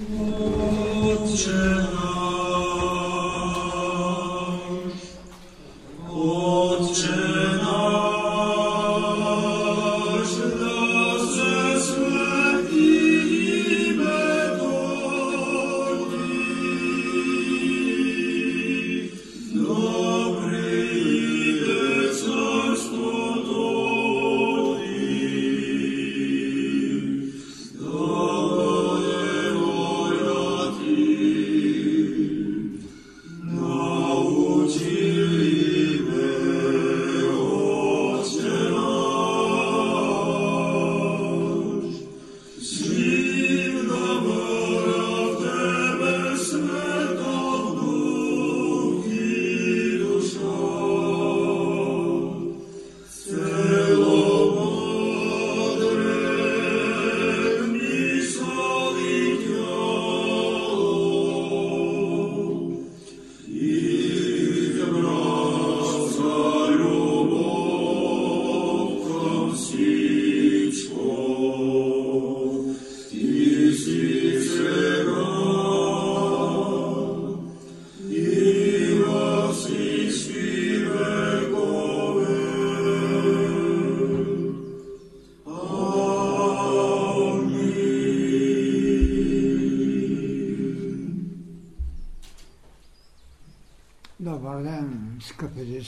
Otče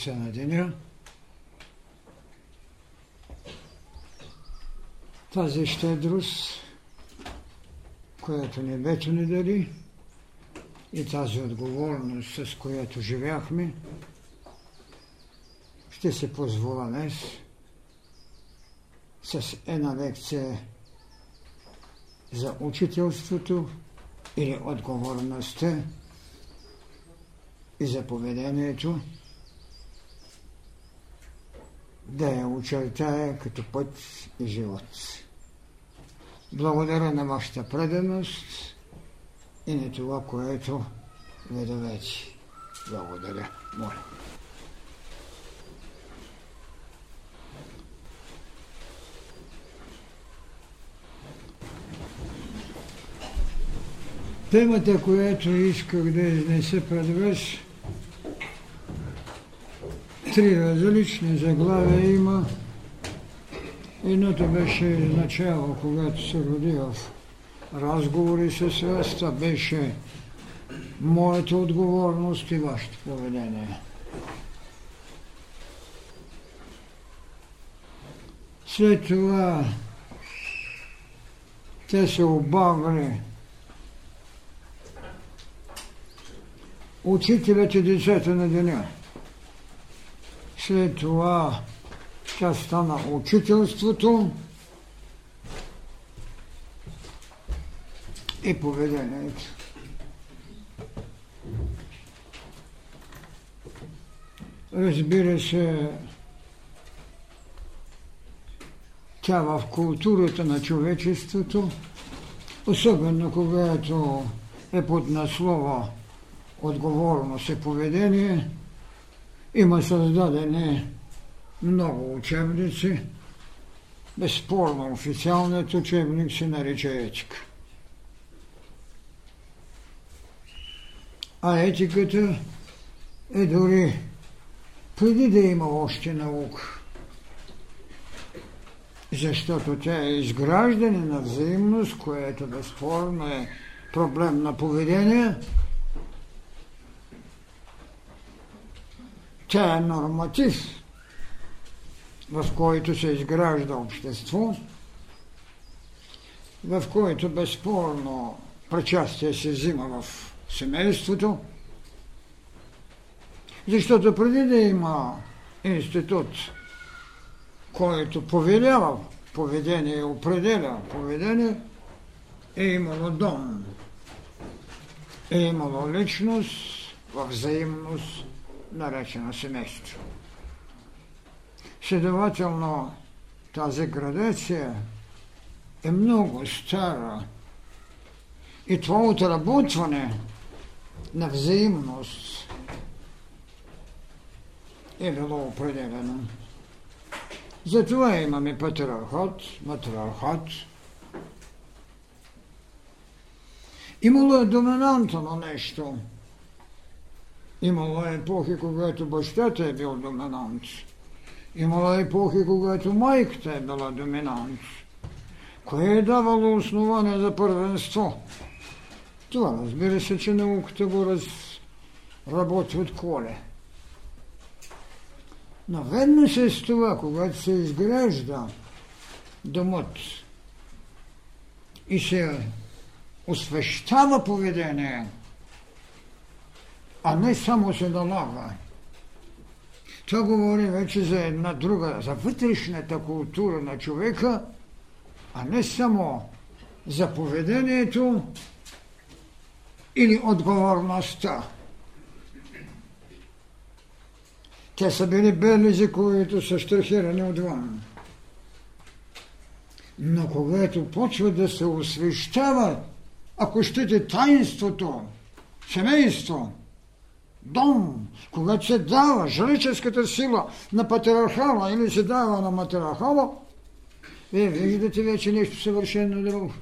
деца на деня. Тази щедрост, която небето ни дали и тази отговорност, с която живяхме, ще се позволя днес с една лекция за учителството или отговорността и за поведението да я очертая като път и живот. Благодаря на вашата преданост и на това, което ведовете. Благодаря. Моля. Темата, която исках да изнеса пред вас, три различни заглавия има. Едното беше начало, когато се роди в разговори с вас, беше моята отговорност и вашето поведение. След това те се обагали учителят и децата на деня. След това тя стана учителството и поведението. Разбира се, тя в културата на човечеството, особено когато е под наслова отговорност и поведение – има създадени много учебници. Безспорно официалният учебник се нарича етика. А етиката е дори преди да има още наука. Защото тя е изграждане на взаимност, което безспорно е проблем на поведение – Тя е норматив, в който се изгражда общество, в който безспорно причастие се взима в семейството, защото преди да има институт, който повелява поведение и определя поведение, е имало дом, е имало личност в взаимност наречено семейство. Следователно, тази градация е много стара и това отработване на взаимност е било определено. Затова имаме патриархат, матриархат. Имало е доминантно нещо. Имало е епохи, когато бащата е бил доминант. Имало е епохи, когато майката е била доминант. Кое е давало основание за първенство? Това разбира се, че науката го разработва от коле. Но веднъж е с това, когато се изгражда домът и се освещава поведение, а не само се налага. Това говори вече за една друга, за вътрешната култура на човека, а не само за поведението или отговорността. Те са били белези, които са штрихирани отвън. Но когато почва да се освещава, ако щете таинството, семейство, дом, когато се дава жреческата сила на патриархала или се дава на материархала, вие виждате вече нещо съвършено друго.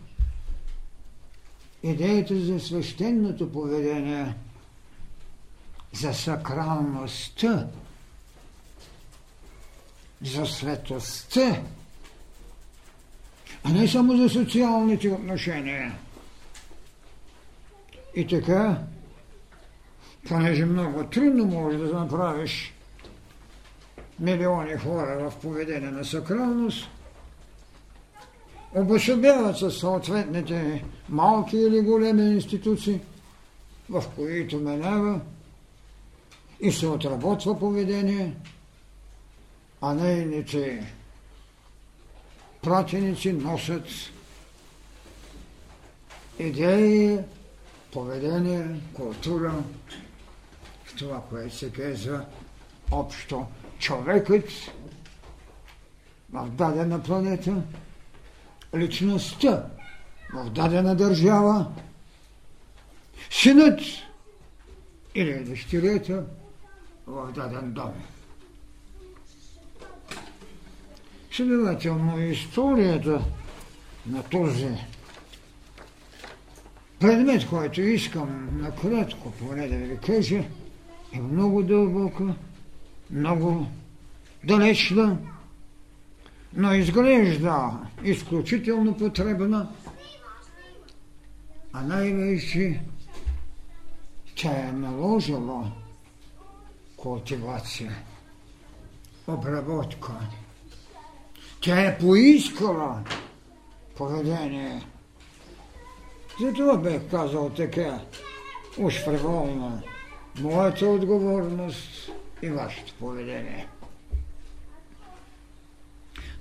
Идеята за свещеното поведение, за сакралността, за светостта, а не само за социалните отношения. И така, понеже много трудно може да направиш милиони хора в поведение на сакралност, обособяват се съответните малки или големи институции, в които минава и се отработва поведение, а нейните пратеници носят идеи, поведение, култура, това, което се казва общо човекът в дадена планета, личността в дадена държава, синът или дъщерята в даден дом. Следователно, историята на този предмет, който искам накратко поне да ви кажа, е много дълбока, много далечна, но изглежда изключително потребна, а най-вече тя е наложила култивация, обработка. Тя е поискала поведение. Затова бех казал така, уж преволно, моята отговорност и вашето поведение.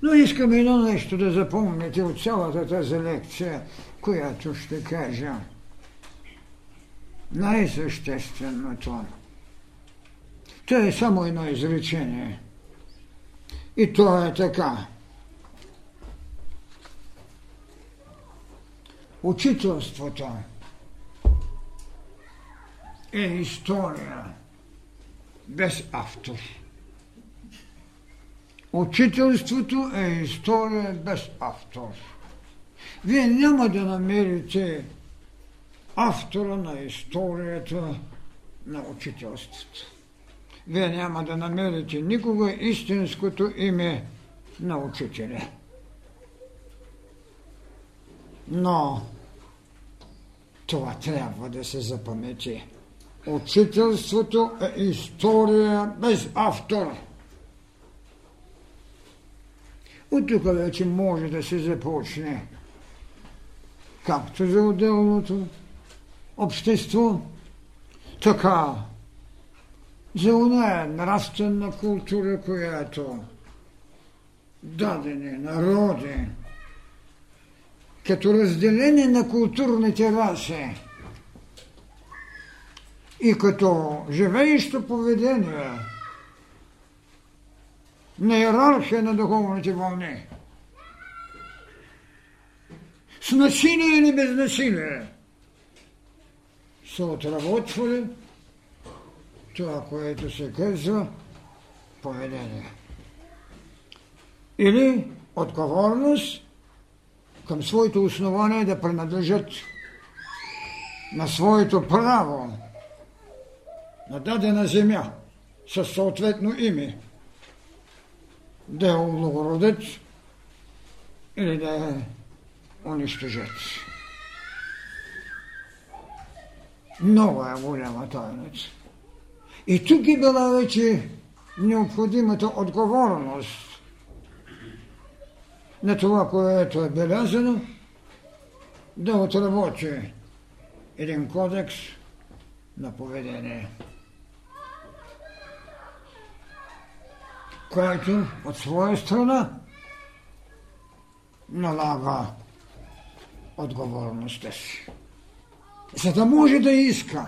Но искам едно нещо да запомните от цялата тази лекция, която ще кажа. Най-същественото. То е само едно изречение. И то е така. Учителството е история без автор. Учителството е история без автор. Вие няма да намерите автора на историята на учителството. Вие няма да намерите никога истинското име на учителя. Но това трябва да се запамети. Учителството е история без автор. От тук вече може да се започне както за отделното общество, така за оная нравствена култура, която дадени народи, като разделение на културните раси и като живеещо поведение на иерархия на духовните вълни. С насилие или без насилие са отработвали това, което се казва поведение. Или отговорност към своето основание да принадлежат на своето право на дадена земя със съответно име, да е облагородец или да е унищожец. Много е голяма тайница. И тук е била вече необходимата отговорност на това, което е белязано, да отработи един кодекс на поведение, който от своя страна налага отговорността си. За да може да иска.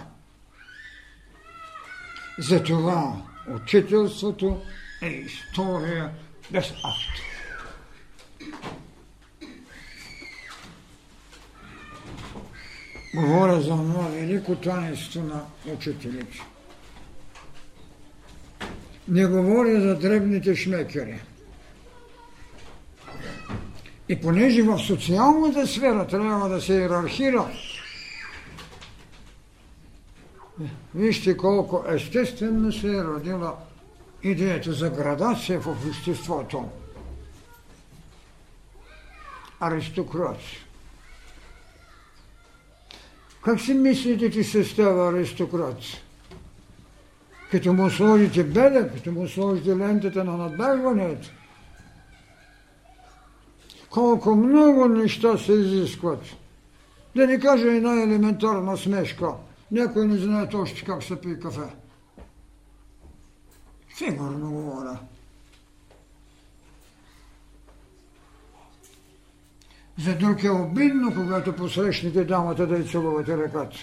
Затова учителството е история без автор. Говоря за това велико таинство на учителите. Не говоря за дребните шмекери. И понеже в социалната сфера трябва да се иерархира, вижте колко естествено се е родила идеята за градация в обществото. Аристокрация. Как си мислите, че се става аристократ? Като му сложите белек, като му сложите лентата на надбягването, колко много неща се изискват. Да не кажа една елементарна смешка. Някой не знае точно как се пие кафе. Сигурно говоря. За друг е обидно, когато посрещнете дамата да й целувате ръката.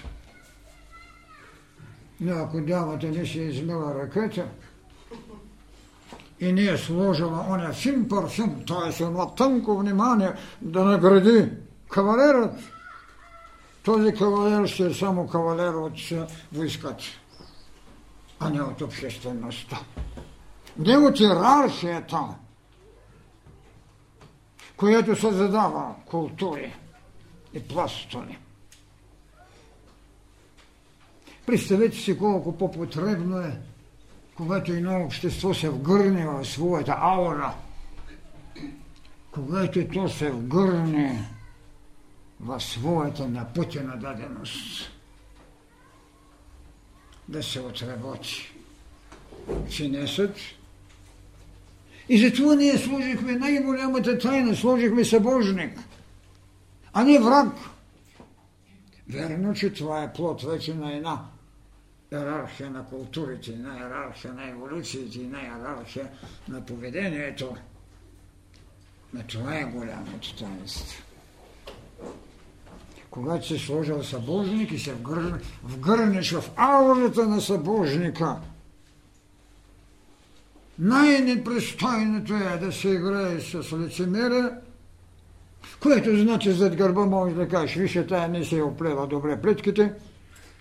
Но ако дамата не си измила ръката и не е сложила оня фин парфюм, т.е. едно тънко внимание да награди кавалерът, този кавалер ще е само кавалер от войската, а не от обществеността. Не от иерархията, която създава култури и пластове. Представете си колко по-потребно е, когато едно общество се вгърне в своята аура, когато то се вгърне в своята напътена даденост, да се отработи. Чинесът и затова ние служихме най-голямата тайна, служихме събожник, а не враг. Верно, че това е плод вече на една иерархия на културите, на иерархия на еволюциите, на иерархия на поведението. Но това е голямото таинство. Когато се сложил събожник и се вгърнеш в аурата на събожника – най-непристойното е да се играе с лицемера, което значи зад гърба може да кажеш, виж, тая не се оплела добре плитките,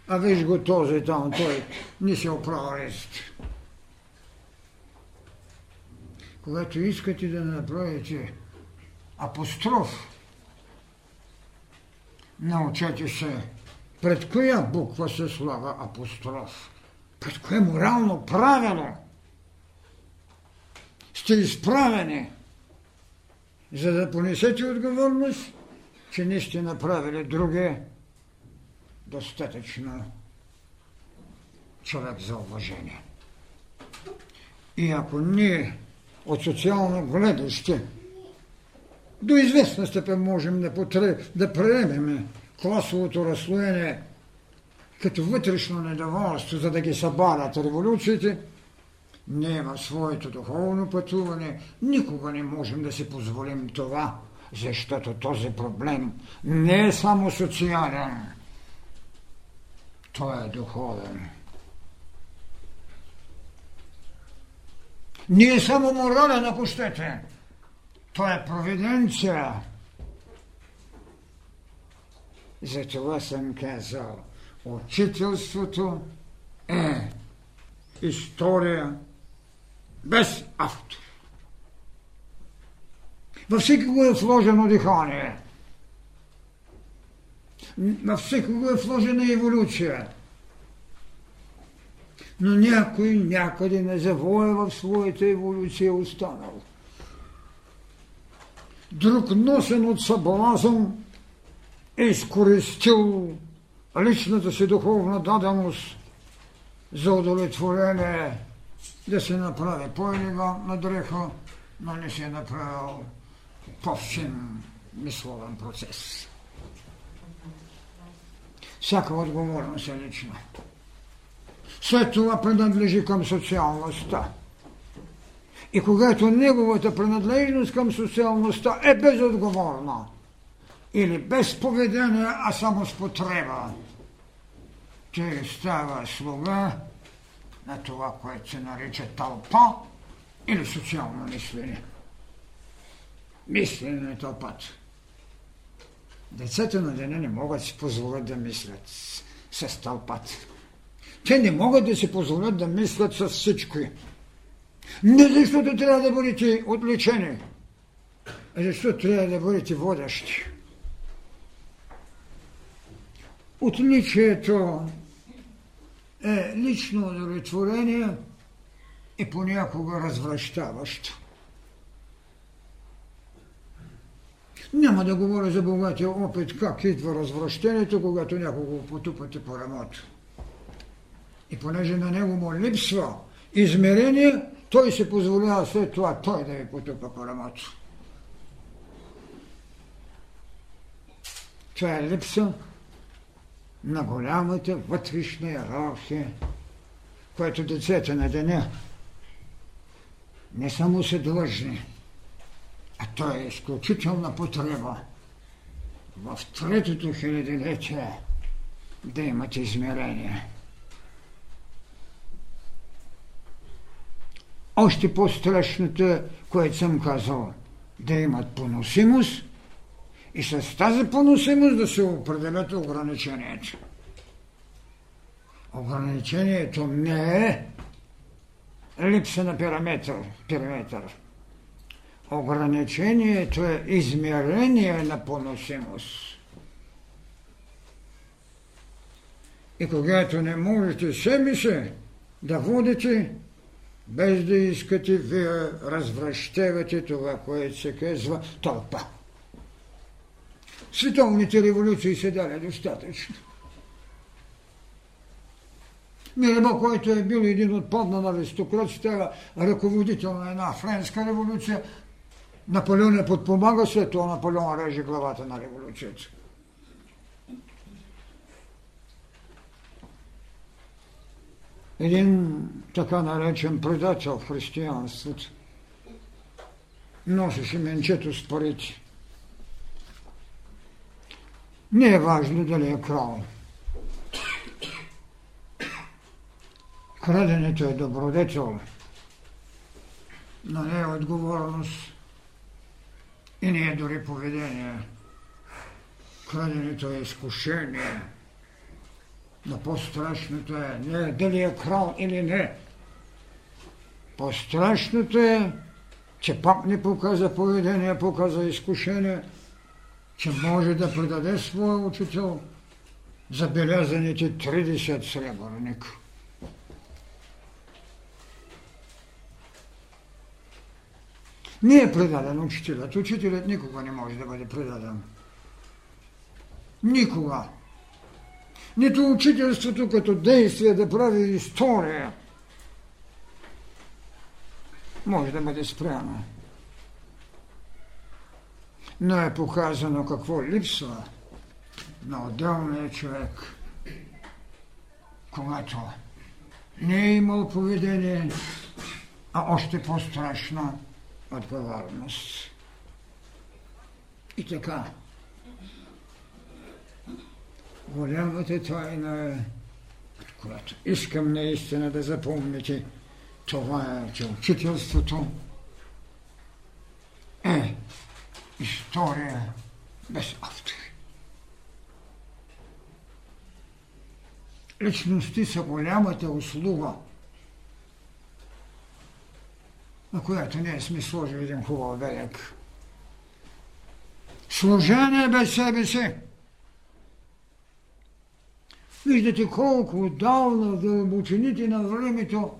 а виж го този там, той не се оправа рест. Когато искате да направите апостроф, научете се пред коя буква се слага апостроф, пред кое морално правило – сте изправени, за да понесете отговорност, че не сте направили друге достатъчно човек за уважение. И ако ние от социално гледаще до известна степен можем да, потре, да приемем класовото разслоение като вътрешно недоволство, за да ги събарят революциите, ние в своето духовно пътуване никога не можем да си позволим това, защото този проблем не е само социален, той е духовен. Не е само морален, щете. Той е провиденция. Затова съм казал, учителството е история без автор. Във всеки го е сложено дихание. Във всекого е вложена еволюция. Но някой някъде на завоя в своята еволюция е останал. Друг носен от съблазъм е изкористил личната си духовна даденост за удовлетворение да се направи по-елегантна дреха, но не се е направил по-фин мисловен процес. Всяка отговорност е лична. След това принадлежи към социалността. И когато неговата принадлежност към социалността е безотговорна или без поведение, а само с потреба, че става слуга на това, което се нарича тълпа или социално мислене. Мислене на тълпата. Децата на деня не могат да си позволят да мислят с, с тълпата. Те не могат да си позволят да мислят с всичко. Не защото трябва да бъдете отличени, а защото трябва да бъдете водещи. Отличието е лично удовлетворение и понякога развръщаващо. Няма да говоря за богатия опит, как идва развращението, когато някого потупате по рамото. И понеже на него му липсва измерение, той се позволява след това той да ви потупа по рамото. Това е липса на голямата вътрешна иерархия, която децата на деня не само са длъжни, а то е изключителна потреба в третото хилядилетие да имат измерение. Още по-страшното, което съм казал, да имат поносимост и с тази поносимост да се определят ограничението. Ограничението не е липса на периметър. периметър. Ограничението е измерение на поносимост. И когато не можете себе си да водите, без да искате, вие развръщевате това, което се казва тълпа. Световните революции се дали достатъчно. Мирабо, който е бил един от подна аристократите, ръководител на една френска революция, Наполеон не подпомага, след това Наполеон реже главата на революцията. Един така наречен предател в християнството носеше менчето с парите. Не е важно дали е крал. Краденето е добродетел, но не е отговорност и не е дори поведение. Краденето е изкушение. Но по-страшното е не дали е крал или не. По-страшното е, че пак не показа поведение, показа изкушение, че може да предаде своя учител забелязаните 30 сребърника. Не е предаден учителят. Учителят никога не може да бъде предаден. Никога. Нито учителството като действие да прави история може да бъде спряно. Но е показано какво липсва на отделния човек, когато не е имал поведение, а още по-страшно отговорност. И така, голямата тайна е, която искам наистина да запомните, това е, че учителството е история без автори. Личности са голямата услуга – на която ние сме сложили един хубав белег. Служение без себе си Виждате колко отдавна в дълбочините на времето,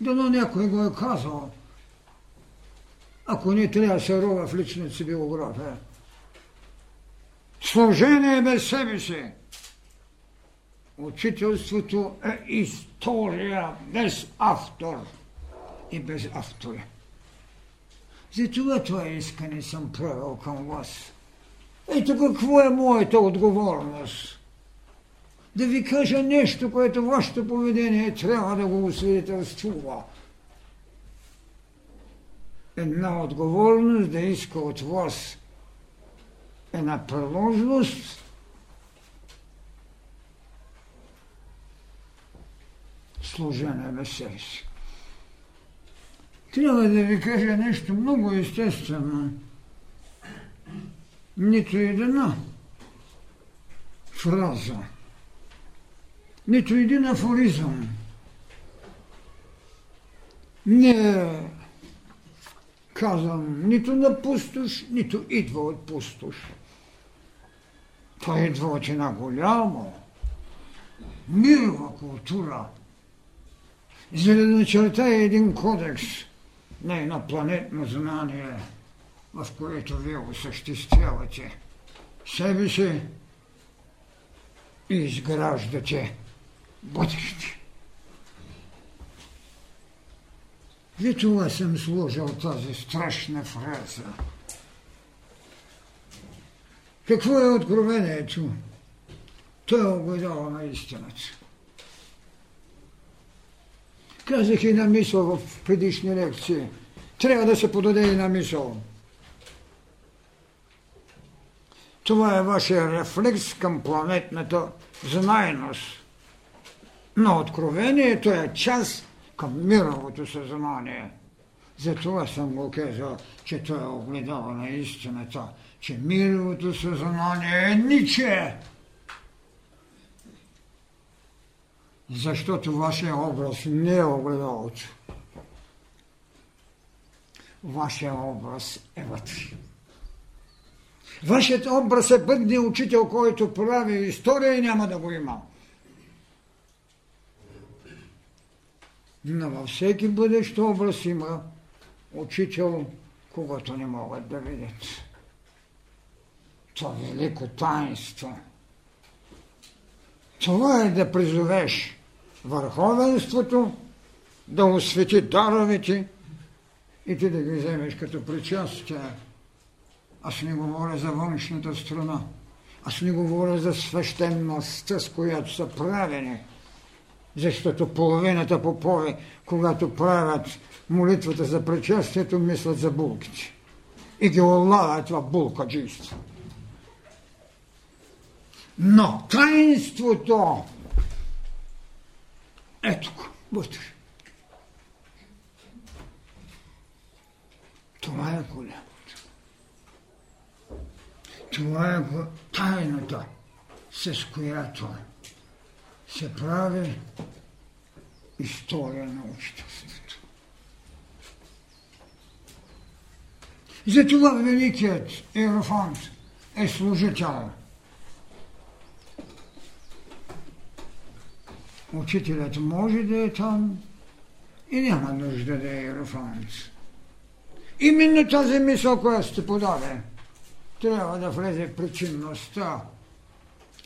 дано някой го е казал, ако не трябва се рова в личната си биография. Служение без себе си. Учителството е история без автор и без автори. Затова това искане съм правил към вас. Ето какво е моята отговорност. Да ви кажа нещо, което вашето поведение трябва да го освидетелствува. Една отговорност да иска от вас една приложност, служение без себе си. Трябва да ви кажа нещо много естествено. Нито една фраза, нито един афоризъм не казвам нито на пустош, нито идва от пустош. Той идва от една голяма, мирова култура, за да начертая един кодекс на едно планетно знание, в което вие осъществявате себе си и изграждате бъдеще. И това съм сложил тази страшна фраза. Какво е откровението? Той е огледало на истината. Казах и на мисъл в предишни лекции. Трябва да се подаде и на мисъл. Това е вашия рефлекс към планетната знайност. Но откровението е част към мировото съзнание. Затова съм го казал, че той е огледал на истината, че мировото съзнание е ниче. Защото вашия образ не е огледалото. Вашия образ е вътре. Вашият образ е бъдния учител, който прави история и няма да го има. Но във всеки бъдещ образ има учител, когато не могат да видят. Това велико таинство. Това е да призовеш върховенството, да освети даровете и ти да ги вземеш като причастие. Аз не говоря за външната страна. Аз не говоря за свещеността, с която са правени – защото половината попове, когато правят молитвата за причастието, мислят за булките. И ги улавят в булкаджийство. Но таинството ето го, вътре. Това е голямото. Това е тайната, с която се прави история на учителството. Затова великият Ерофант е служител. Учителят може да е там и няма нужда да е Ерофант. Именно тази мисъл, която сте подаде, трябва да влезе причинността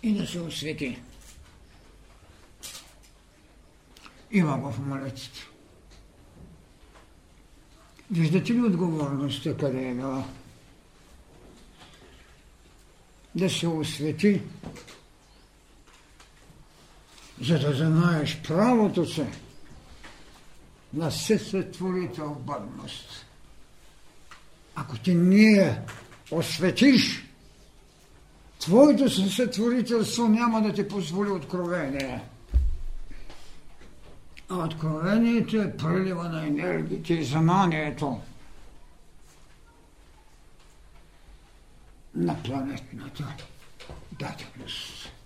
и да се освети. има в молитвата. Виждате ли отговорността къде е била? Да се освети, за да знаеш правото си на съсътворител бъдност. Ако ти не осветиш, твоето съсътворителство няма да ти позволи откровение. А откровението е прелива на енергията и знанието на планетната даденост.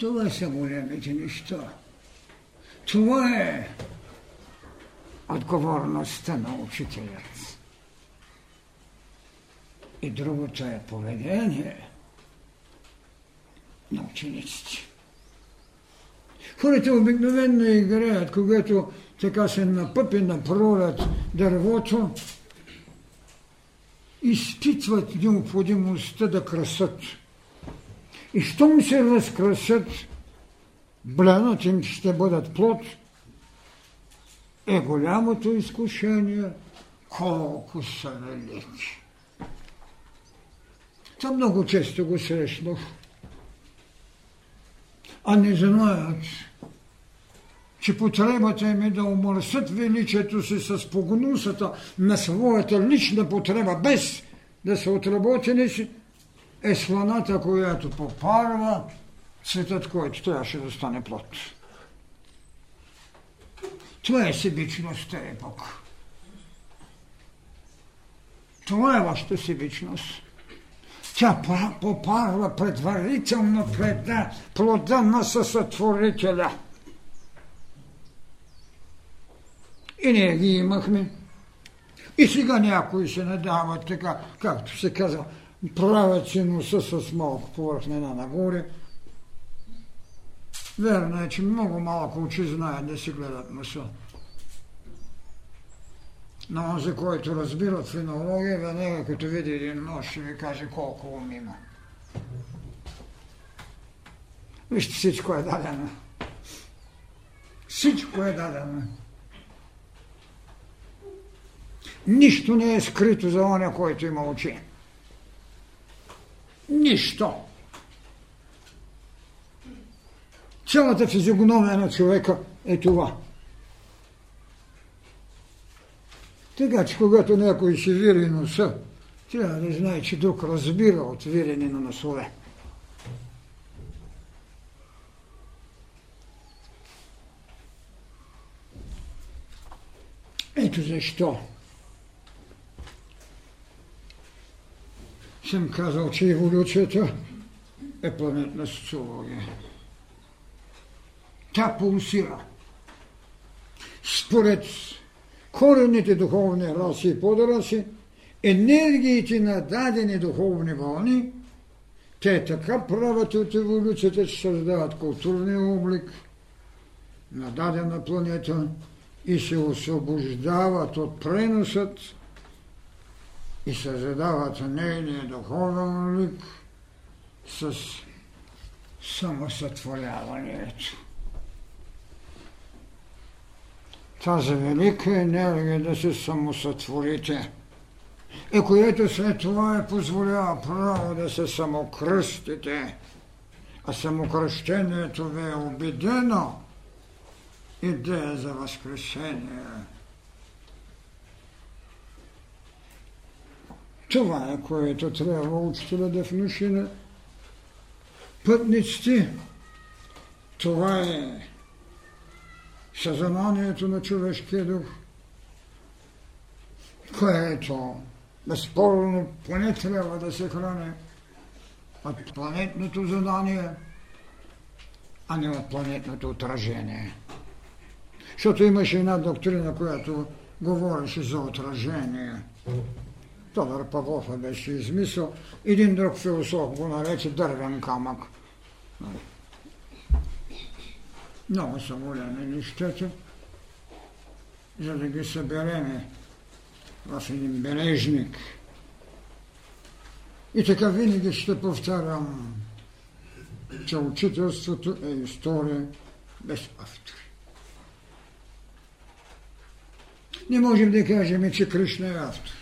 Това са големите неща. Това е отговорността на учителят. И другото е поведение. на учениците. Хората обикновено играят, когато така се напъпи на пролет дървото, изпитват необходимостта да красат. И щом се разкрасят, бленът им ще бъдат плод, е голямото изкушение, колко са велики. Това много често го срещнах. А не знаят, че потребата им е да умърсят величието си с погнусата на своята лична потреба, без да са отработени си, е сланата, която попарва цветът, който трябваше да стане плод. Това е себичността е Бог. Това е вашата себичност. Тя попарва предварително пред плода на съсътворителя. И ние ги имахме. И сега някои се надават така, както се казва, правят си носа с малко повърхнена нагоре. Верно е, че много малко очи знаят да си гледат носа. Но за който разбира фенология, веднага като види един нож, ще ви каже колко ум има. Вижте, всичко е дадено. Всичко е дадено. Нищо не е скрито за оня, който има очи. Нищо. Цялата физиогномия на човека е това. Така че когато някой си вири носа, трябва да знае, че друг разбира от вирене на носове. Ето защо съм казал, че еволюцията е планетна социология. Тя пулсира. Според корените духовни раси и подраси, енергиите на дадени духовни вълни, те така правят от еволюцията, че създават културния облик на дадена планета и се освобождават от преносът и създават нейния духовен лик с самосътворяването. Тази велика енергия да се самосътворите и което след това е позволява право да се самокръстите, а самокръщението ви е убедено идея за възкресение. Това е, което трябва учителя да внуши на пътниците. Това е съзнанието на човешкия дух, което безспорно поне трябва да се храни от планетното задание, а не от планетното отражение. Защото имаше една доктрина, която говореше за отражение. Тодор Павлов беше измислил. Един друг философ го нарече дървен камък. Много са големи нещата, за да ги събереме в един бележник. И така винаги ще повтарям, че учителството е история без автор. Не можем да кажем, че Кришна е автор.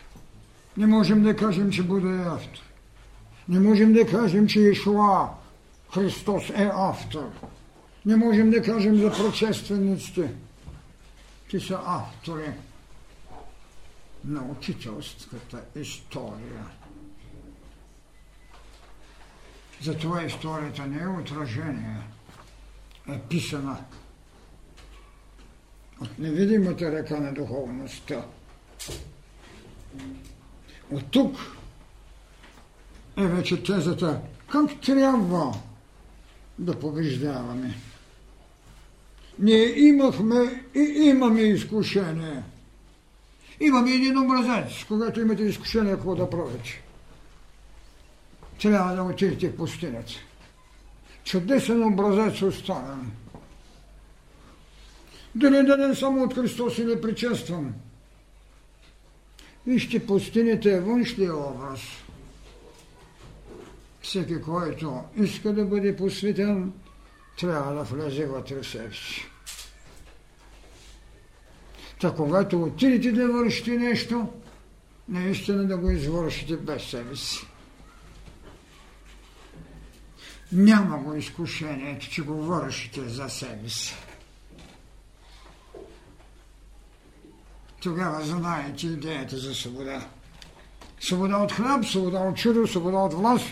Не можем да кажем, че Буда е автор. Не можем да кажем, че Ишуа, Христос е автор. Не можем да кажем за предшествениците. Ти са автори на учителската история. Затова историята не е отражение, е писана от невидимата ръка на духовността. От тук е вече тезата как трябва да побеждаваме. Ние имахме и имаме изкушение. Имаме един образец, когато имате изкушение, какво да правите. Трябва да отидете в пустинята. чудесен образец оставен. Да не само от Христос и не причествам. Вижте, пустините е външния образ. Всеки, който иска да бъде посветен, трябва да влезе вътре в себе си. Та когато отидете да вършите нещо, наистина да го извършите без себе си. Няма го изкушението, че го вършите за себе си. Тогава знаете идеята за свобода. Свобода от хляб, свобода от чудо, свобода от власт.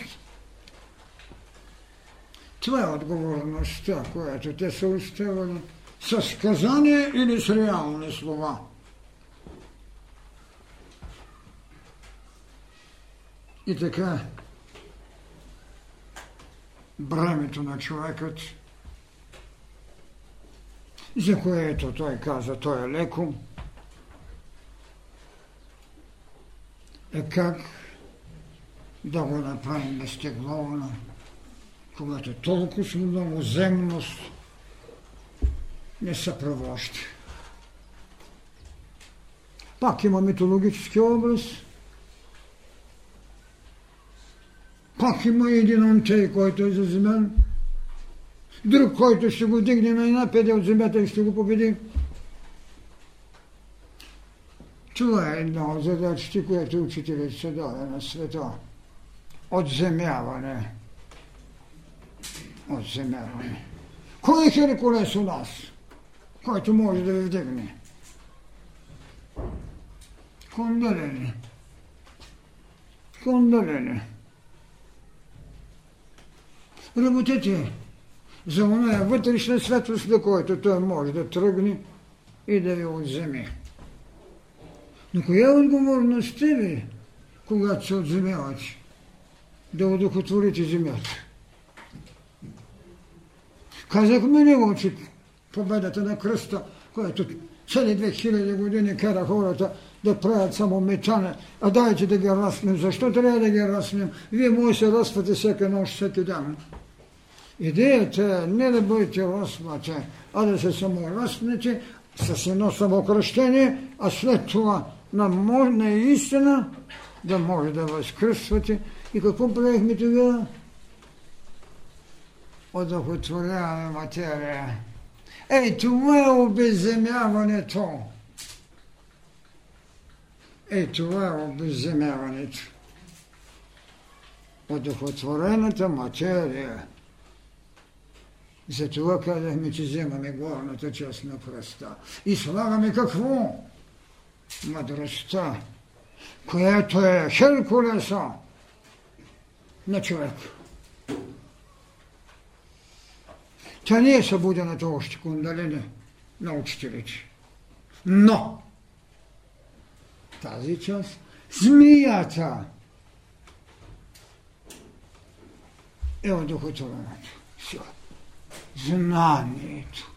Това е отговорността, която те са оставили с сказания или с реални слова. И така, бремето на човекът, за което той каза, той е леко, как да го направим безтегловно, когато толкова много земност не съпровожда. Пак има митологически образ – Пак има един антей, който е заземен, друг, който ще го дигне на една педе от земята и ще го победи. Това е една от задачите, която учителят се даде на света. Отземяване. Отземяване. Кой е Херкулес у нас, който може да ви вдигне? Кундалени. Кундалени работете за оная вътрешна светост, до който той може да тръгне и да ви отземе. Но коя е отговорността ви, когато се отземявате? Да удохотворите земята. Казахме ли го, че победата на кръста, която цели 2000 години кара хората да правят само мечане, а дайте да ги разснем. Защо трябва да ги разснем? Вие може се разпвате всяка нощ, всеки ден. Идеята е не да бъдете разпнати, а да се саморазпнете с едно самокръщение, а след това на, на истина да може да възкръсвате. И какво правихме тогава? Одохотворяваме материя. Ей, това е обезземяването. Ей, това е обезземяването. Одохотворената материя – затова казахме, че вземаме главната част на пръста. И слагаме какво? Мъдростта, която е Херкулеса на човек. Тя не е събудената още кундалини на учителите. Но тази част, змията е одухотворената сила знанието.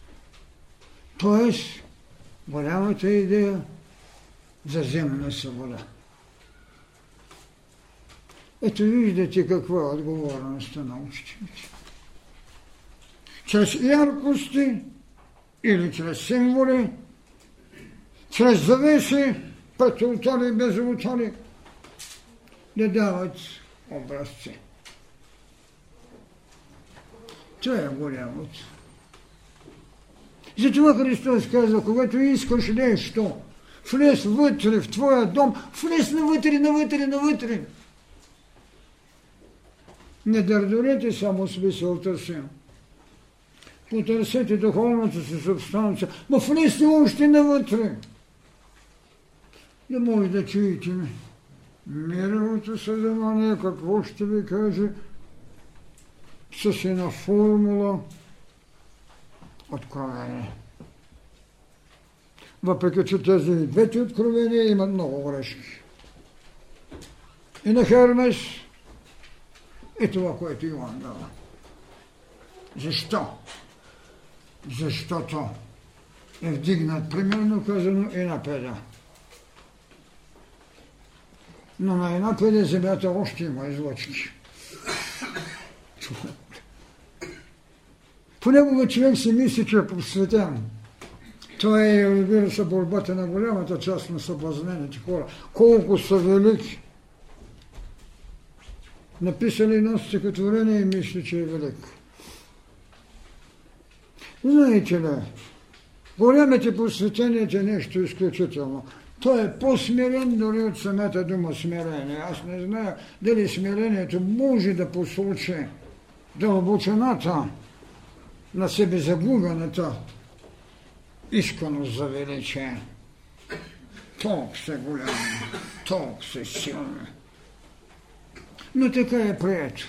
Тоест, голямата идея за земна свобода. Ето виждате каква е отговорността на учителите. Чрез яркости или чрез символи, чрез завеси, пътултали и безултали, да дават образци. Това е голямото. Затова Христос казва, когато искаш нещо, влез вътре в твоя дом, влез навътре, навътре, навътре. Не дърдорете само смисълта си. Потърсете духовната си субстанция, но влезте още навътре. Да може да чуете мировото съзнание, какво ще ви каже с една формула откровение. Въпреки, че тези двете откровения имат много грешки. И на Хермес е това, което Иоанн дава. Защо? Защото е вдигнат, примерно казано, и на педа. Но на една педа земята още има излъчки. Понякога човек си мисли, че е посветен. Това е, разбира се, борбата на голямата част на съблазнените хора. Колко са велики. Написали едно стихотворение и мисли, че е велик. Знаете ли, голямите посветения е нещо изключително. Той е по-смирен дори от самата дума смирение. Аз не знаю дали смирението може да послучи дълбочината на себе загубената исканост за величие. Толкова са голями, толкова са силни. Но така е прието.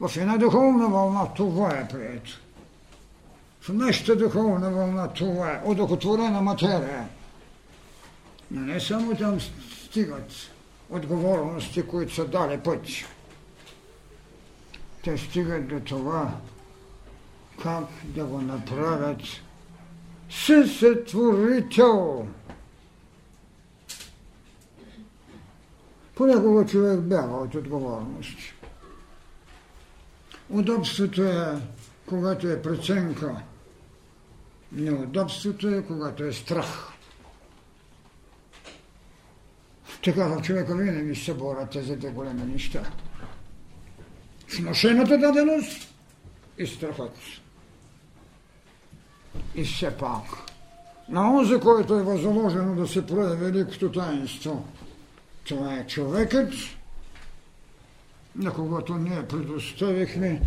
В една духовна вълна това е прието. В нашата духовна вълна това е одохотворена материя. Но не само там стигат отговорности, които са дали път. Те стигат до това, как да го направят съсътворител. Понякога човек бяга от отговорност. Удобството е, когато е преценка. Неудобството е, когато е страх. Така в човека винаги се борят тези две големи неща. Вношената даденост и страхът. Все пак, на онзи, който е възложено да се прояви великото таинство, това е човекът, на когото ние предоставихме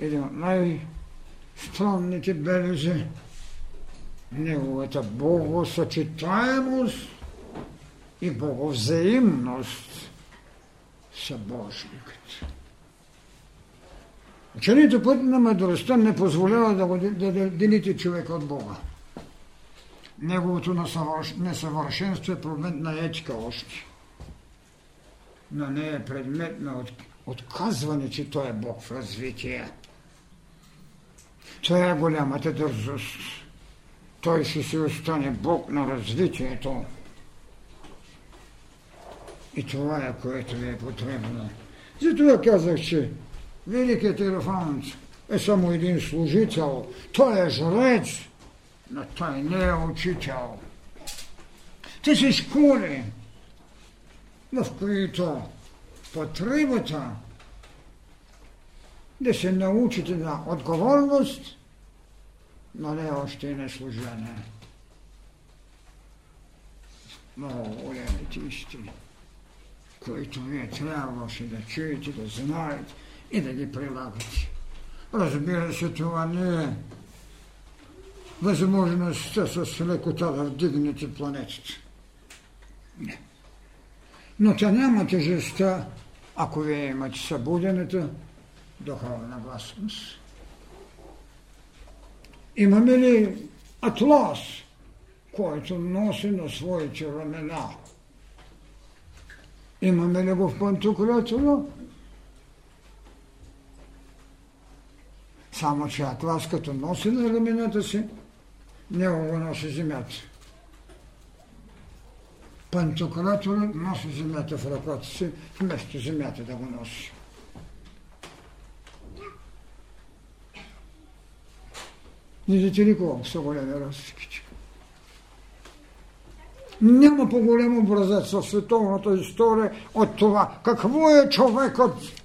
един от най-странните белези, неговата богосъчетаемост и боговзаимност събожникът. Учението път на мъдростта не позволява да, да, да делите човека от Бога. Неговото несъвършенство е предмет на етика още. Но не е предмет на от, отказване, че той е Бог в развитие. Това е голямата дързост. Той ще си остане Бог на развитието. И това е, което ви е потребно. Затова казах, че Великият Ерофант е само един служител. Той е жрец, но той не е учител. Те са школи, в които потребата да се научите на отговорност, но не още и на служение. Много големите истини, които вие трябваше да чуете, да знаете, и да ги прилагат. Разбира се, това не е възможността с лекота да вдигнете планетата. Не. Но тя няма тежестта, ако вие имате събудената духовна гласност. Имаме ли атлас, който носи на своите ramена? Имаме ли го в Пантократово? Само, че Атлас като носи на рамената си, него го носи земята. Пантократорът носи земята в ръката си, вместо земята да го носи. Видите ли колко са големи разликите? Няма по-голям образец в световната история от това какво е човекът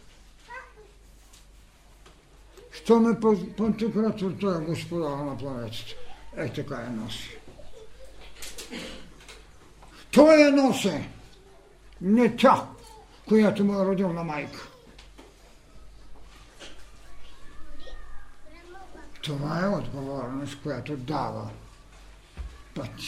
що ме пантократор, той е господар на планетата. Е, така я носи. Той я носи, не тя, която му е родилна майка. Това е отговорност, която дава път.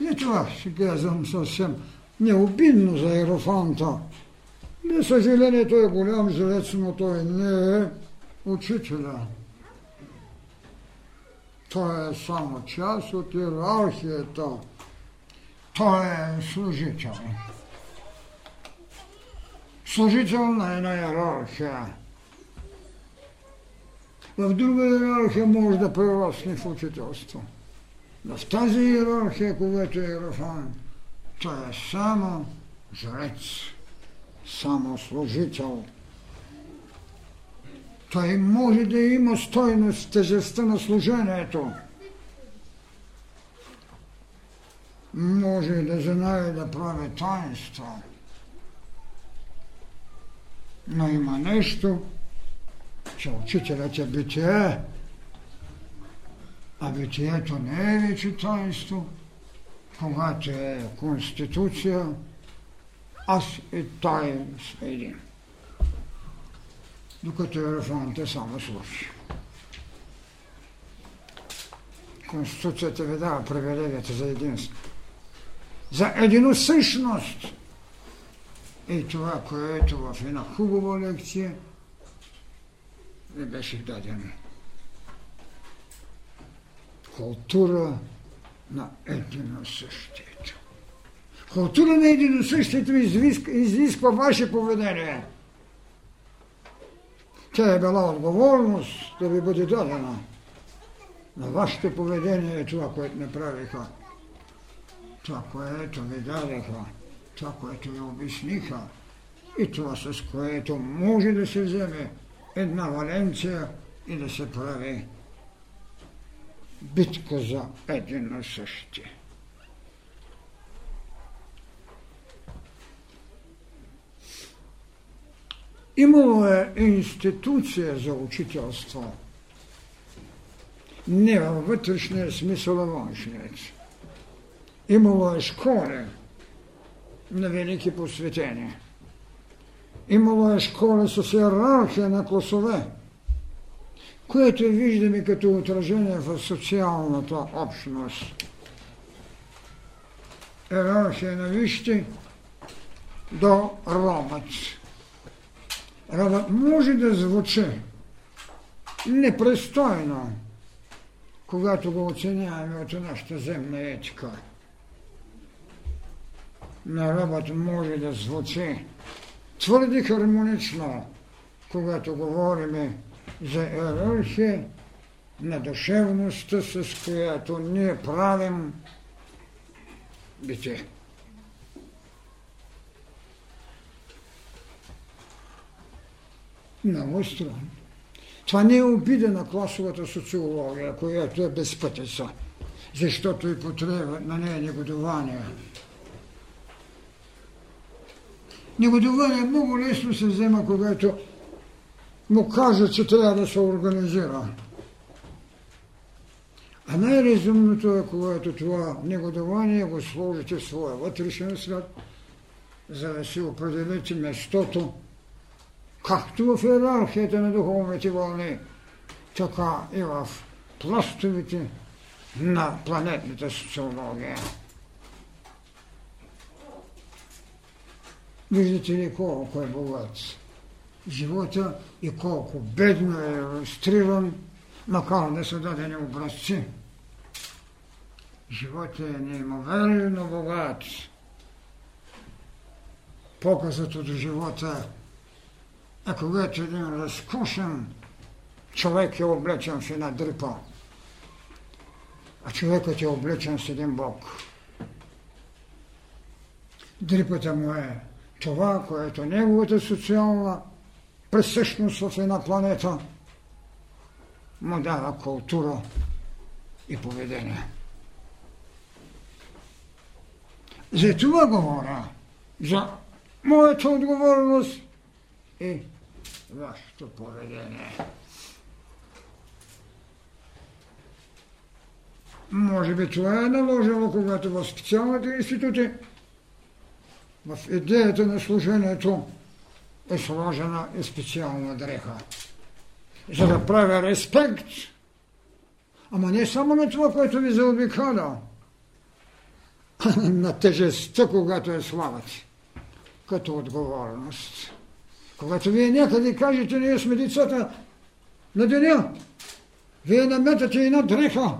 И това ще казвам съвсем необидно за Ерофанта, не съжаление, той е голям жрец, но той не е учителя. Той е само част от иерархията. Той е служител. Служител на една иерархия. В друга иерархия може да прерасне в учителство. Но в тази иерархия, когато е иерофан, той е само жрец само служител. той може да има стойност в тежестта на служението. Може да знае да прави таинство. Но има нещо, че учителят е битие, а битието не е вече таинство, когато е конституция, аз и той сме един. Докато Ерофанта само слуша. Конституцията ви дава привилегията за единство. За единосъщност. И това, което в една хубава лекция не беше дадено. Култура на единосъщието. Култура на единосъщието изисква, изисква ваше поведение. Тя е била отговорност да ви бъде дадена. На вашето поведение е това, което направиха. Това, което ви дадеха. Това, което ви обясниха. И това, с което може да се вземе една валенция и да се прави битка за един на Имало е институция за учителство. Не във вътрешния смисъл, а външният. Имало е школи на велики посветения. Имало е школа с иерархия на класове, което виждаме като отражение в социалната общност. Иерархия на вижте до робот. Робот може да звучи непристойно, когато го оценяваме от нашата земна етика. На робот може да звучи твърде хармонично, когато говорим за иерархия на душевността, с която ние правим бите. Много странно. Това не е обида на класовата социология, която е безпътица, защото и потреба на нея негодование. Негодование много лесно се взема, когато му кажа, че трябва да се организира. А най-разумното е, когато това негодование го сложите в своя вътрешен свят, за да си определите местото, както в иерархията на духовните вълни, така и в пластовите на планетната социология. Виждате ли колко е богат живота и колко бедно е иллюстриран, макар да са дадени образци. Животът е неимоверно богат. Показът от живота е когато един разкушен човек е облечен в една дрипа, а човекът е облечен с един Бог. Дрипата му е това, което неговата социална пресъщност в една планета му дава култура и поведение. За това говоря, за моята отговорност и вашето поведение. Може би това е наложено, когато в специалните институти в идеята на служението е сложена и специална дреха. За да правя респект, ама не само на това, което ви заобикаля, на тежестта, когато е славата, като отговорност. Когато вие някъде кажете, ние сме децата на деня, вие наметате една дреха,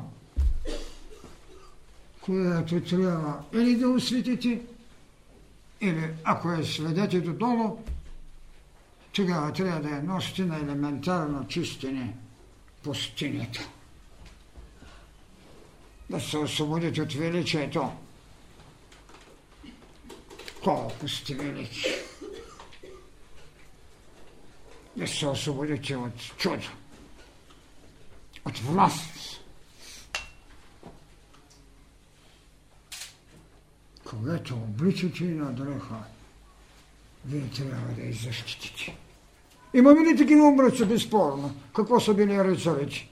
която трябва или да осветите, или ако я сведете додолу, тогава трябва да я носите на елементарно чистене пустинята. Да се освободите от величието. Колко сте велики! Да се освободите от чудо, от власт. Когато обличате на дреха, вие трябва да я защитите. Имаме ли такива обръци, безспорно? Какво са били рицарите?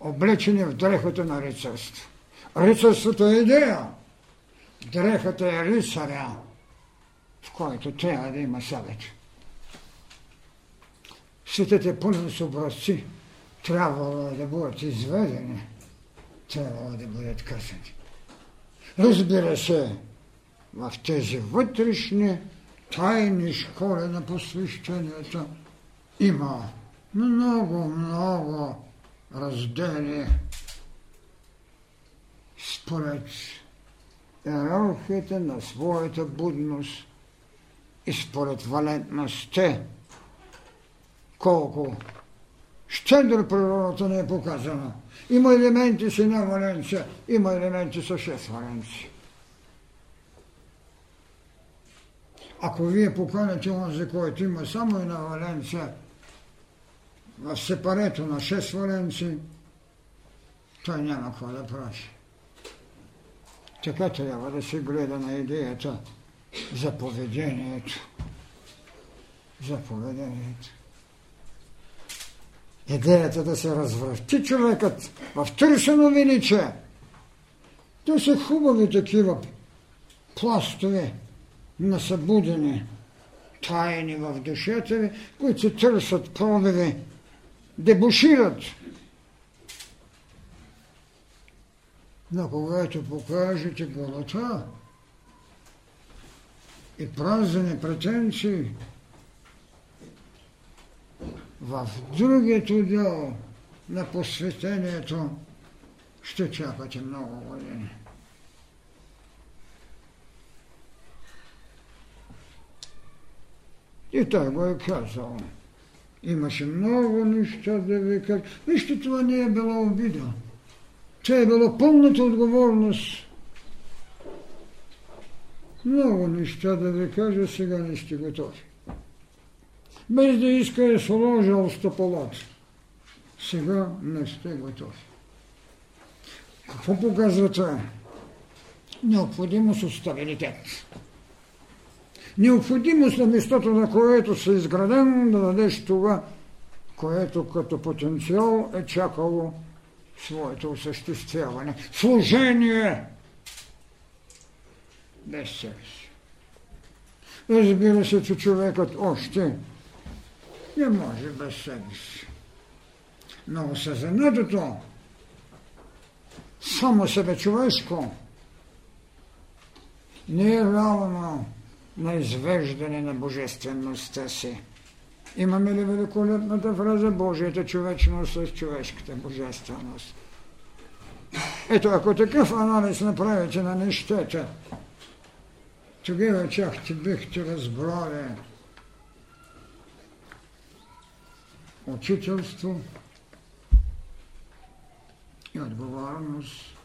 Облечени в дрехата на рицарство. Рицарството е идея. Дрехата е рицаря, в който трябва да има съвет. Светите пълни с образци трябвало да бъдат изведени, трябвало да бъдат късани. Разбира се, в тези вътрешни тайни школи на посвещението има много, много раздели според иерархията на своята будност и според валентността, колко щедро природата не е показана. Има елементи с една валенция, има елементи с шест валенции. Ако вие поканяте онзи, който има само една валенция, в сепарето на шест валенции, той няма какво да прави. Така трябва да се гледа на идеята за поведението. За поведението. Идеята да се развръщи човекът в търсено величие. Те са хубави такива пластове на събудени тайни в душата ви, които се търсят пробиви, дебушират Но когато покажете голота и празнени претенции, в другието дело на посветението ще чакате много години. И той го е казал. Имаше много неща да ви кажа. Нищо това не е било обида. Че е било пълната отговорност. Много неща да ви кажа, сега не сте готови. Без да иска е сложил стъпалата. Сега не сте готови. Какво показва това? Необходимост от стабилитет. Необходимост на местото, на което се изграден, да дадеш това, което като потенциал е чакало своето осъществяване. Служение без себе си. Разбира се, че човекът още не може без себе си. Но осъзнатото, само себе човешко, не е равно на извеждане на божествеността си. Имаме ли великолепната фраза Божията човечност с човешката божественост? Ето, ако такъв анализ направите на нещата, тогава чак ти бихте разбрали учителство и отговорност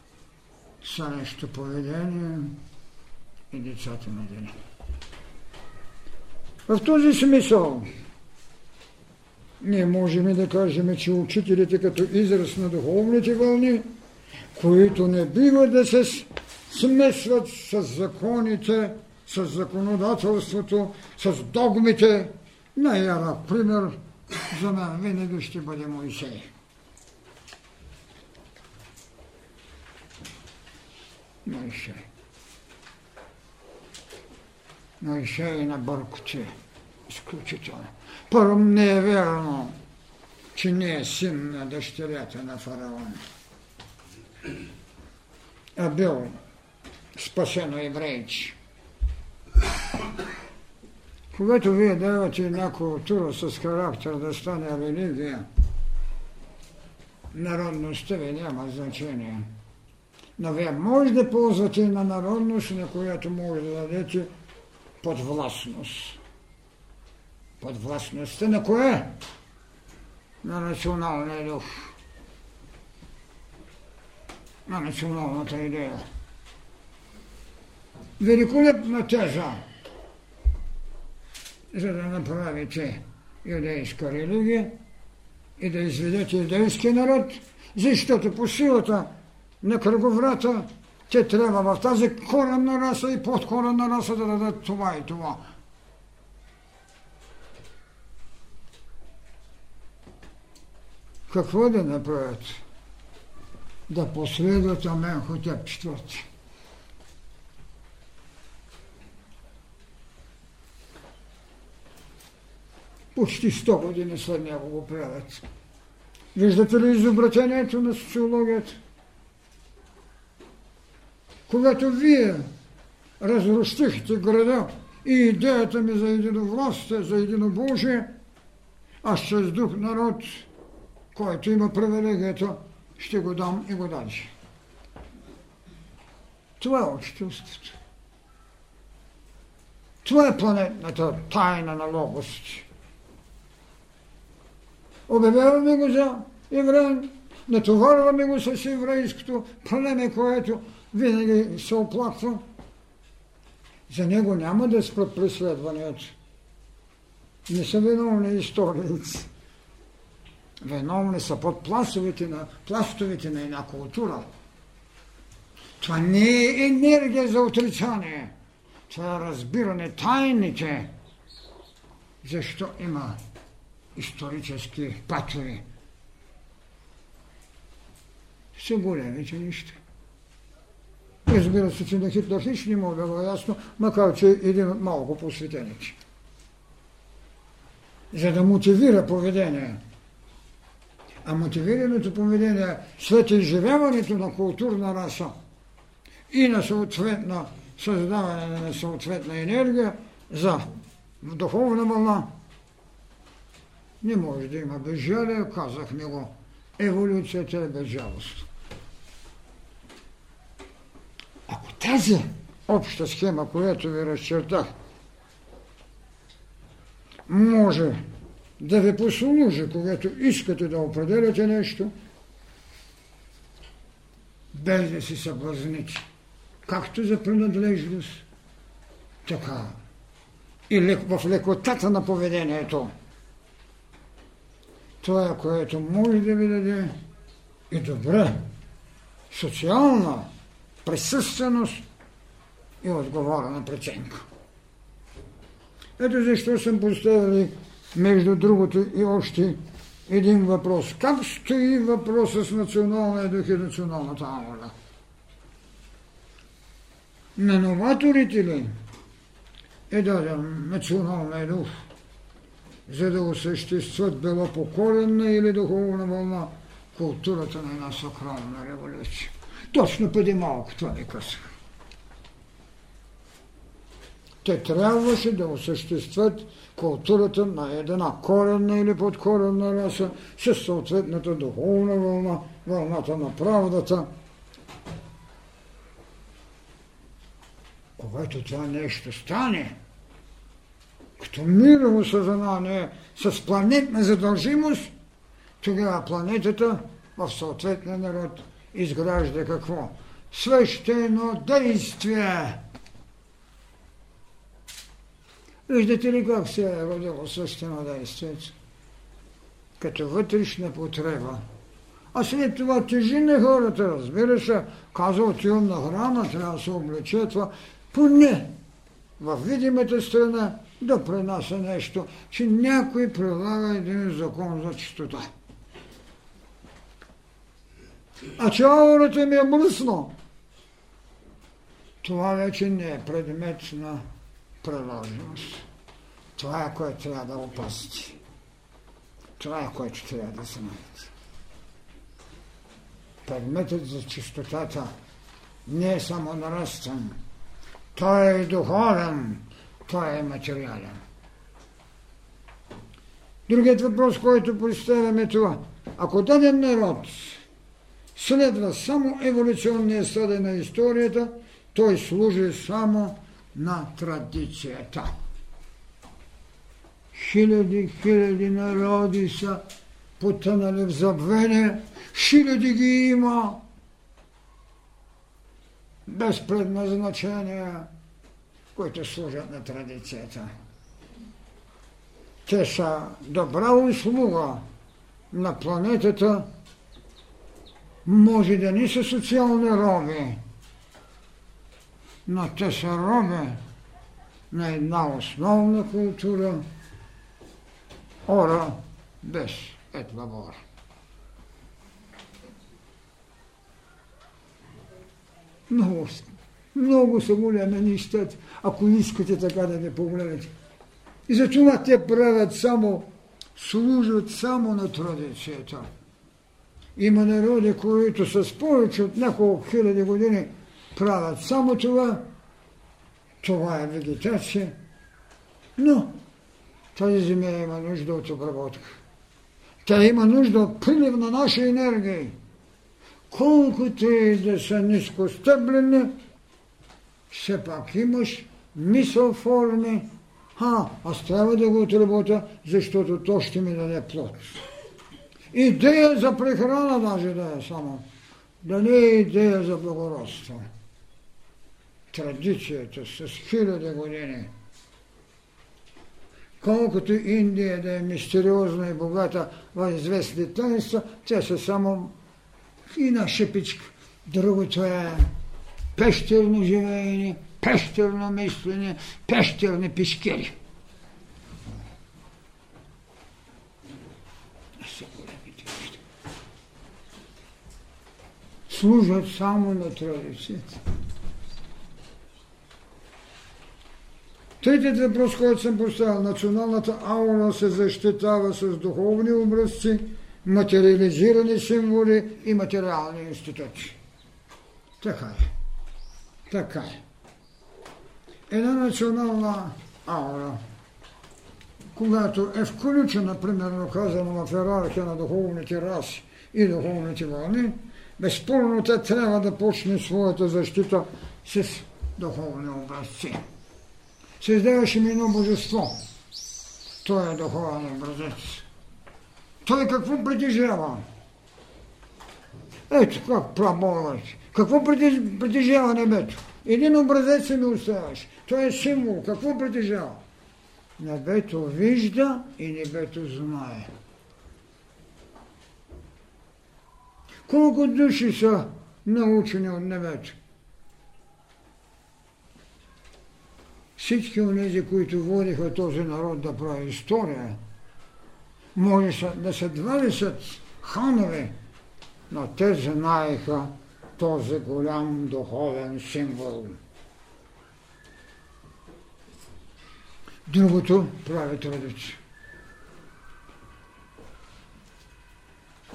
са нещо поведение и децата на деня. В този смисъл ние можем да кажем, че учителите като израз на духовните вълни, които не бива да се смесват с законите, с законодателството, с догмите, най-ярък пример за мен винаги ще бъде Моисей. Моисей. Моисей на бъркоти. Изключително. Първо не е вярно, че не е син на дъщерята на фараона. А бил спасено еврейче. Когато вие давате някоя тура с характер да стане религия, народността ви няма значение. Но вие може да ползвате на народност, на която може да дадете подвластност под властността на кое? На националния дух. На националната идея. Великолепна теза. За да направите юдейска религия и да изведете юдейски народ, защото по силата на кръговрата те трябва в тази коренна раса и подкоренна раса да дадат това и това. Какво да направят? Да последват Аменхотеп четвърти. Почти 100 години след него го правят. Виждате ли изобретението на социологията? Когато вие разрустихте града и идеята ми за единовластие, за единобожие, аз чрез друг народ, който има привилегията, ще го дам и го дадеш. Това е учителството. Това е планетната тайна на логости. Обявяваме го за евреин, натоварваме го с еврейското племе, което винаги се оплаква. За него няма да спрат преследването. Не са виновни историци. Виновни са под пластовете на, пластовете на една култура. Това не е енергия за отрицание. Това е разбиране тайните. Защо има исторически патори? Са големите неща. Разбира се, че на Хитлер хич не да го ясно, макар че един от малко посветеници. За да мотивира поведение. А мотивираното поведение след изживяването на културна раса и на съответна създаване на съответна енергия за духовна вълна, не може да има безжалие, казахме го. Еволюцията е безжалост. Ако тази обща схема, която ви разчертах, може да ви послужи, когато искате да определяте нещо, без да си съблазните. Както за принадлежност, така и в лекотата на поведението. Това, което може да ви даде и добре, социална присъственост и отговорна преценка. Ето защо съм поставили между другото и още един въпрос. Как стои въпроса с националния дух и националната аура? На новаторите ли е даден националния дух, за да осъществят било по или духовна вълна културата на една сакрална революция? Точно преди малко това ми казах. Те трябваше да осъществят културата на една коренна или подкоренна раса с съответната духовна вълна, вълната на правдата. Когато това нещо стане, като мирово съзнание с планетна задължимост, тогава планетата в съответния народ изгражда какво? Свещено действие. Виждате ли как се е родило свещено действието? Като вътрешна потреба. А след това тежи на хората, разбира се, казва, отивам на храна, трябва да се облече това. Поне в видимата страна да пренася нещо, че някой прилага един закон за чистота. А че аурата ми е мръсно, това вече не е предмет на приложност. Това е което трябва да опасите. Това е което трябва да знаете. Предметът за чистотата не е само нарастен. Той е духовен, той е материален. Другият въпрос, който представяме това. Ако даден народ следва само еволюционния съден на историята, той служи само на традицията. Хиляди, хиляди народи са потънали в забвение, хиляди ги има без предназначение, които служат на традицията. те са добра услуга на планетата, може да не са социални роби, но те са роби на една основна култура, ора без ет лабор. Много, много са големи нещата, ако искате така да не погледнете. И затова те правят само, служат само на традицията. Има народи, които с повече от няколко хиляди години правят само това. Това е вегетация. Но тази земя има нужда от обработка. Тя има нужда от прилив на наши енергии. Колкото и да са нискостъблени, все пак имаш мисъл форми, а, аз трябва да го отработя, защото то ще ми даде плод. Идея за прехрана даже да е само. Да не е идея за благородство. Традицията с хиляди години. Колкото Индия да е мистериозна и богата в известни таинства, тя са само и на шепичка. Другото е пещерно живеене, пещерно мислене, пещерни пешкери. Служат само на традицията. Третият въпрос, който съм поставил, националната аура се защитава с духовни образци, материализирани символи и материални институти. Така е. Така е. Една национална аура, когато е включена, примерно казано, в иерархия на духовните раси и духовните вълни, безспорно тя трябва да почне своята защита с духовни образци. Създаваше ми едно божество. Той е духовен образец. Той какво притежава? Ето как праборът. Какво притежава небето? Един образец ми оставаш. Той е символ. Какво притежава? Небето вижда и небето знае. Колко души са научени от небето? Всички от тези, които водиха този народ да прави история, може да са 20 ханове, но те знаеха този голям духовен символ. Другото прави традиция.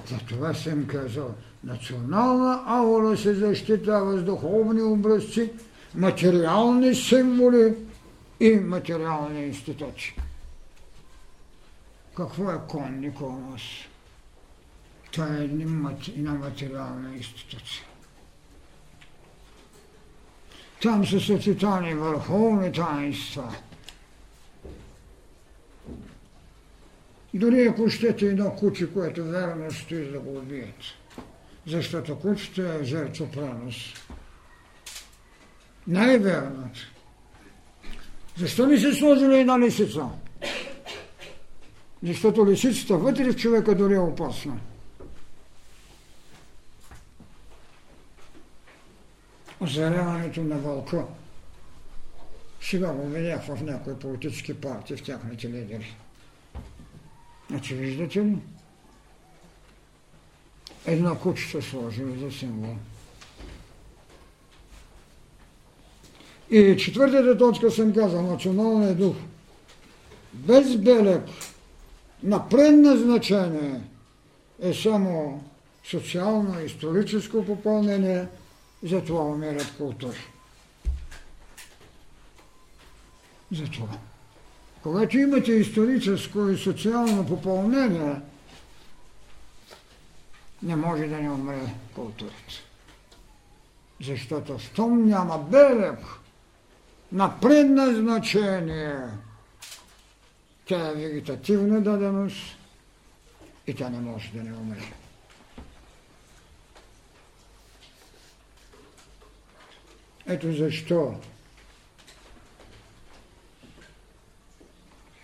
Затова съм казал, национална аура се защитава с духовни образци, материални символи и материални институти. Какво е конник у нас? Това е една материална институция. Там са съчетани върховни таинства. Дори ако щете едно куче, което верно стои да го убият. Защото кучето е жертвопренос. Най-верното. Защо не се сложили една лисица? Защото лисицата вътре в човека дори е опасна. Озаряването на вълка. Сега го видях в някои политически партии, в тяхните лидери. Значи виждате ли? Една куче са сложили за символ. И четвъртата точка съм казал, националният дух. Без белег на предназначение е само социално-историческо попълнение – затова умират култури. Затова. Когато имате историческо и социално попълнение, не може да не умре културата. Защото щом няма берег на предназначение, тя е вегетативна даденост и тя не може да не умре. Ето защо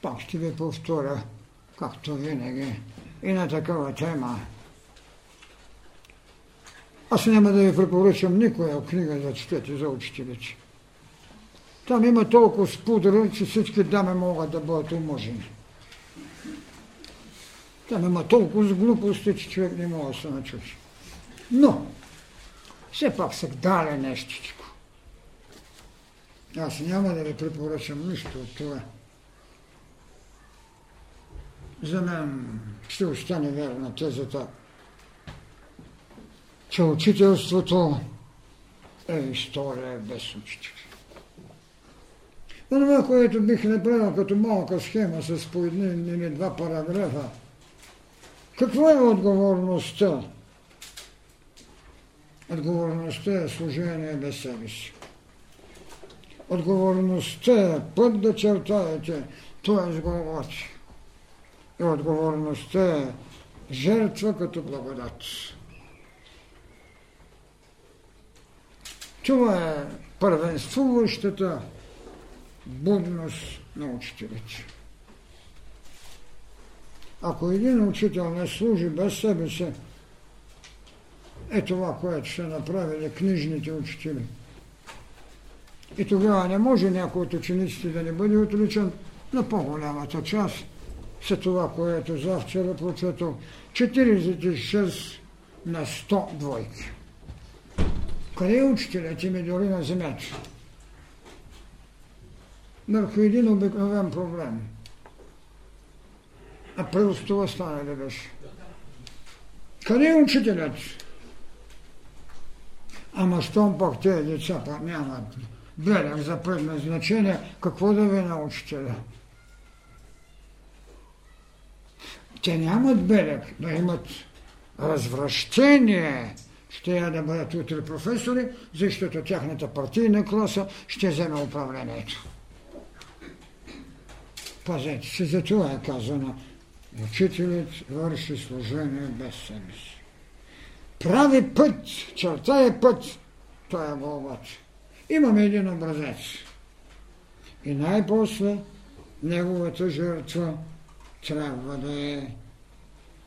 Пак ще ви повторя, както винаги, и на такава тема. Аз няма да ви препоръчам никоя книга да четете за учителите. Там има толкова спудра, че всички дами могат да бъдат уможени. Там има толкова с глупости, че човек не може да се начути. Но, все пак се даде нещичко. Аз няма да ви препоръчам нищо от това. За мен ще остане верна тезата, че учителството е история без учители. Това, което бих направил като малка схема с по един или два параграфа, какво е отговорността? Отговорността е служение без себе си. Отговорността е път да чертаете, т.е. Голготи. И отговорността е жертва като благодат. Това е първенствуващата будност на учителите. Ако един учител не служи без себе си, е това, което ще направили книжните учители. И тогава не може някой от учениците да не бъде отличен на по-голямата част за това, което завчера прочетох. 46 на 100 двойки. Къде е учителят ми дори на земята? Върху един обикновен проблем. А пръв това стане ли беше? Къде е учителят? Ама щом пък тези деца нямат белег за предназначение, какво да ви научите? Да? Те нямат белег, но имат развращение. Ще я да бъдат утре професори, защото тяхната партийна класа ще вземе управлението. Пазете се, за това е казано. Учителят върши служение без себе си. Прави път, черта е път, той е Голгот. Имаме един образец. И най-после неговата жертва трябва да е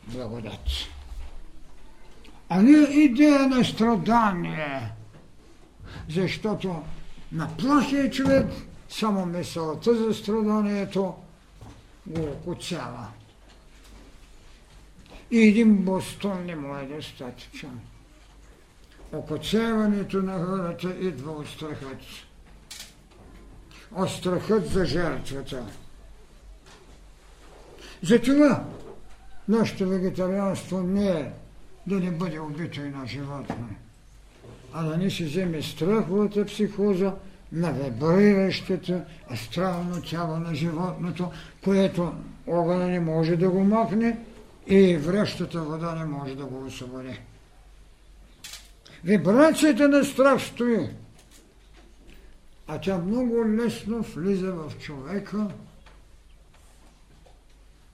благодат. А не идея на страдание, защото на плахия човек само мисълта за страданието го окуцява. И един бостон не му е достатъчен. Окоцеването на хората идва от страхът. От страхът за жертвата. Затова нашето вегетарианство не е да не бъде убито и на животно, а да не се вземе страховата психоза на вибриращата астрално тяло на животното, което огъня не може да го махне и връщата вода не може да го освободи. Вибрацията на страх стои, а тя много лесно влиза в човека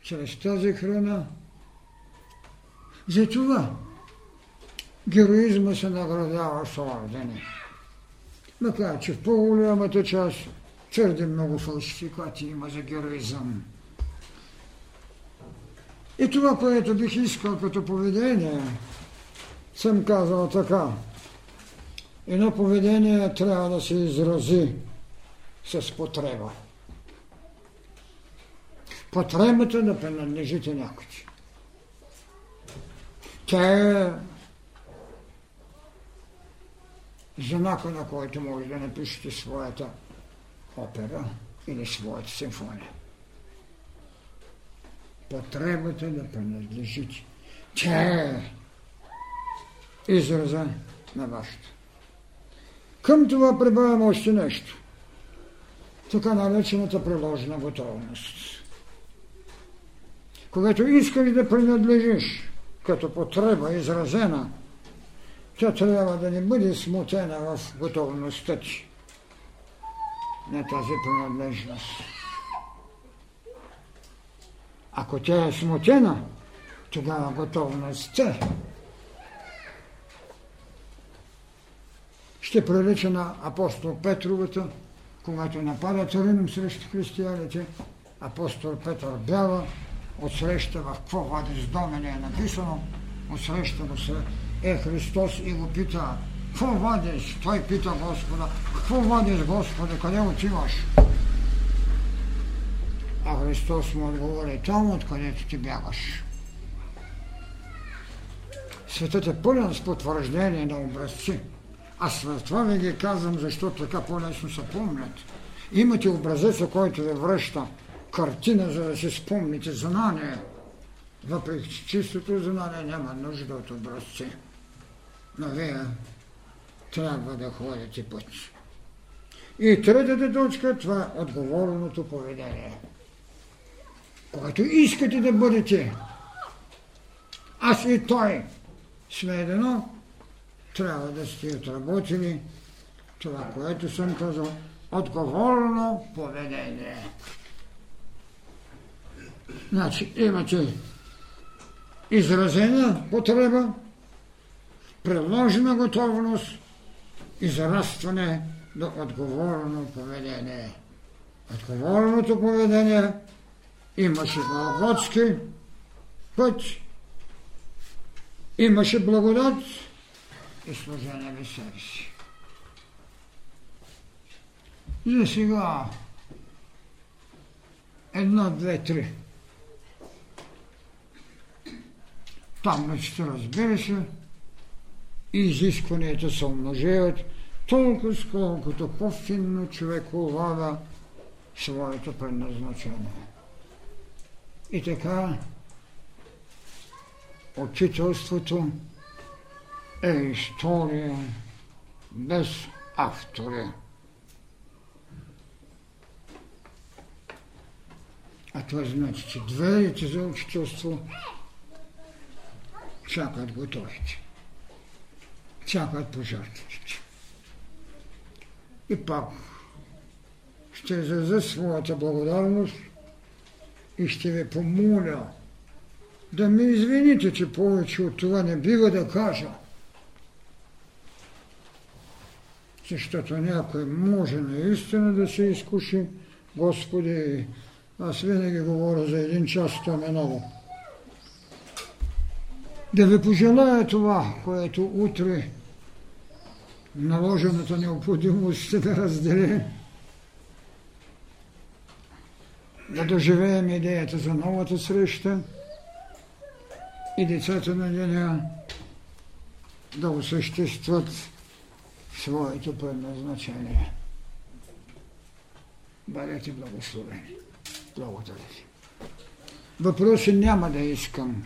чрез тази храна. Затова героизма се наградява с ордени. Макар, че в по-голямата част твърде много фалшификати има за героизъм. И това, което бих искал като поведение, съм казал така. Едно поведение трябва да се изрази с потреба. Потребата да принадлежите някой. Тя е знака, на който може да напишете своята опера или своята симфония потребата да принадлежите. Тя е израза на вашето. Към това прибавям още нещо. Така наречената приложена готовност. Когато искаш да принадлежиш като потреба изразена, тя трябва да не бъде смутена в готовността ти на тази принадлежност. Ако тя е смутена, тогава готовността ще прилича на апостол Петровата, когато нападат Рим срещу християните апостол Петър бява, отсреща в какво вади с домене е написано, отсреща му се е Христос и го пита, какво вадиш? Той пита Господа, какво вадиш, Господи, къде отиваш? А Христос му отговори, там откъдето ти бягаш. Светът е пълен с потвърждение на образци. Аз това ви ги казвам, защото така по-лесно се помнят. Имате образеца, който ви връща картина, за да си спомните знание. Въпреки че чистото знание няма нужда от образци. Но вие трябва да ходите път. И третата точка, това е отговорното поведение. Когато искате да бъдете, аз и той сме едно, трябва да сте отработили това, което съм казал, отговорно поведение. Значи имате изразена потреба, приложена готовност, израстване до отговорно поведение. Отговорното поведение имаше Голготски път, имаше благодат и служение без себе си. За сега едно, две, три. Там мечта, разбира се, изискванията се умножават, толкова сколкото по-финно човек улава своето предназначение. И така, учителството е история без автори. А това значи, че дверите за учителство чакат готовите. Чакат пожертващите. И пак ще изразя своята благодарност и ще ви помоля да ме извините, че повече от това не бива да кажа. Защото някой може наистина да се изкуши. Господи, аз винаги говоря за един час, то е много. Да ви пожелая това, което утре наложената необходимост ще да раздели. Да доживеем идеята за новата среща и децата на деня да осъществят своето предназначение. Бъдете благословени. Благодаря ви. Въпроси няма да искам,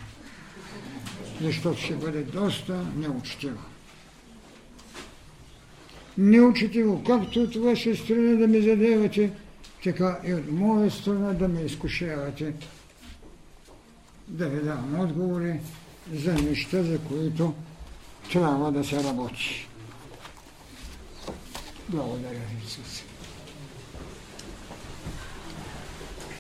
защото ще бъде доста неучтиво. Неучтиво, както от ваша страна да ми задавате, така и от моя страна да ме изкушавате, да ви давам отговори за неща, за които трябва да се работи. Благодаря ви, Исус.